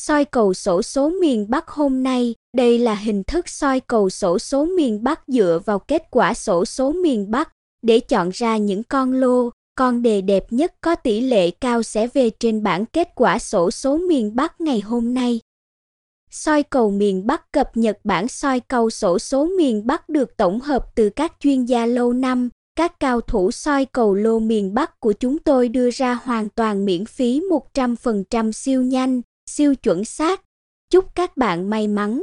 Soi cầu sổ số miền Bắc hôm nay, đây là hình thức soi cầu sổ số miền Bắc dựa vào kết quả sổ số miền Bắc để chọn ra những con lô, con đề đẹp nhất có tỷ lệ cao sẽ về trên bảng kết quả sổ số miền Bắc ngày hôm nay. Soi cầu miền Bắc cập nhật bản soi cầu sổ số miền Bắc được tổng hợp từ các chuyên gia lâu năm, các cao thủ soi cầu lô miền Bắc của chúng tôi đưa ra hoàn toàn miễn phí 100% siêu nhanh, siêu chuẩn xác. Chúc các bạn may mắn!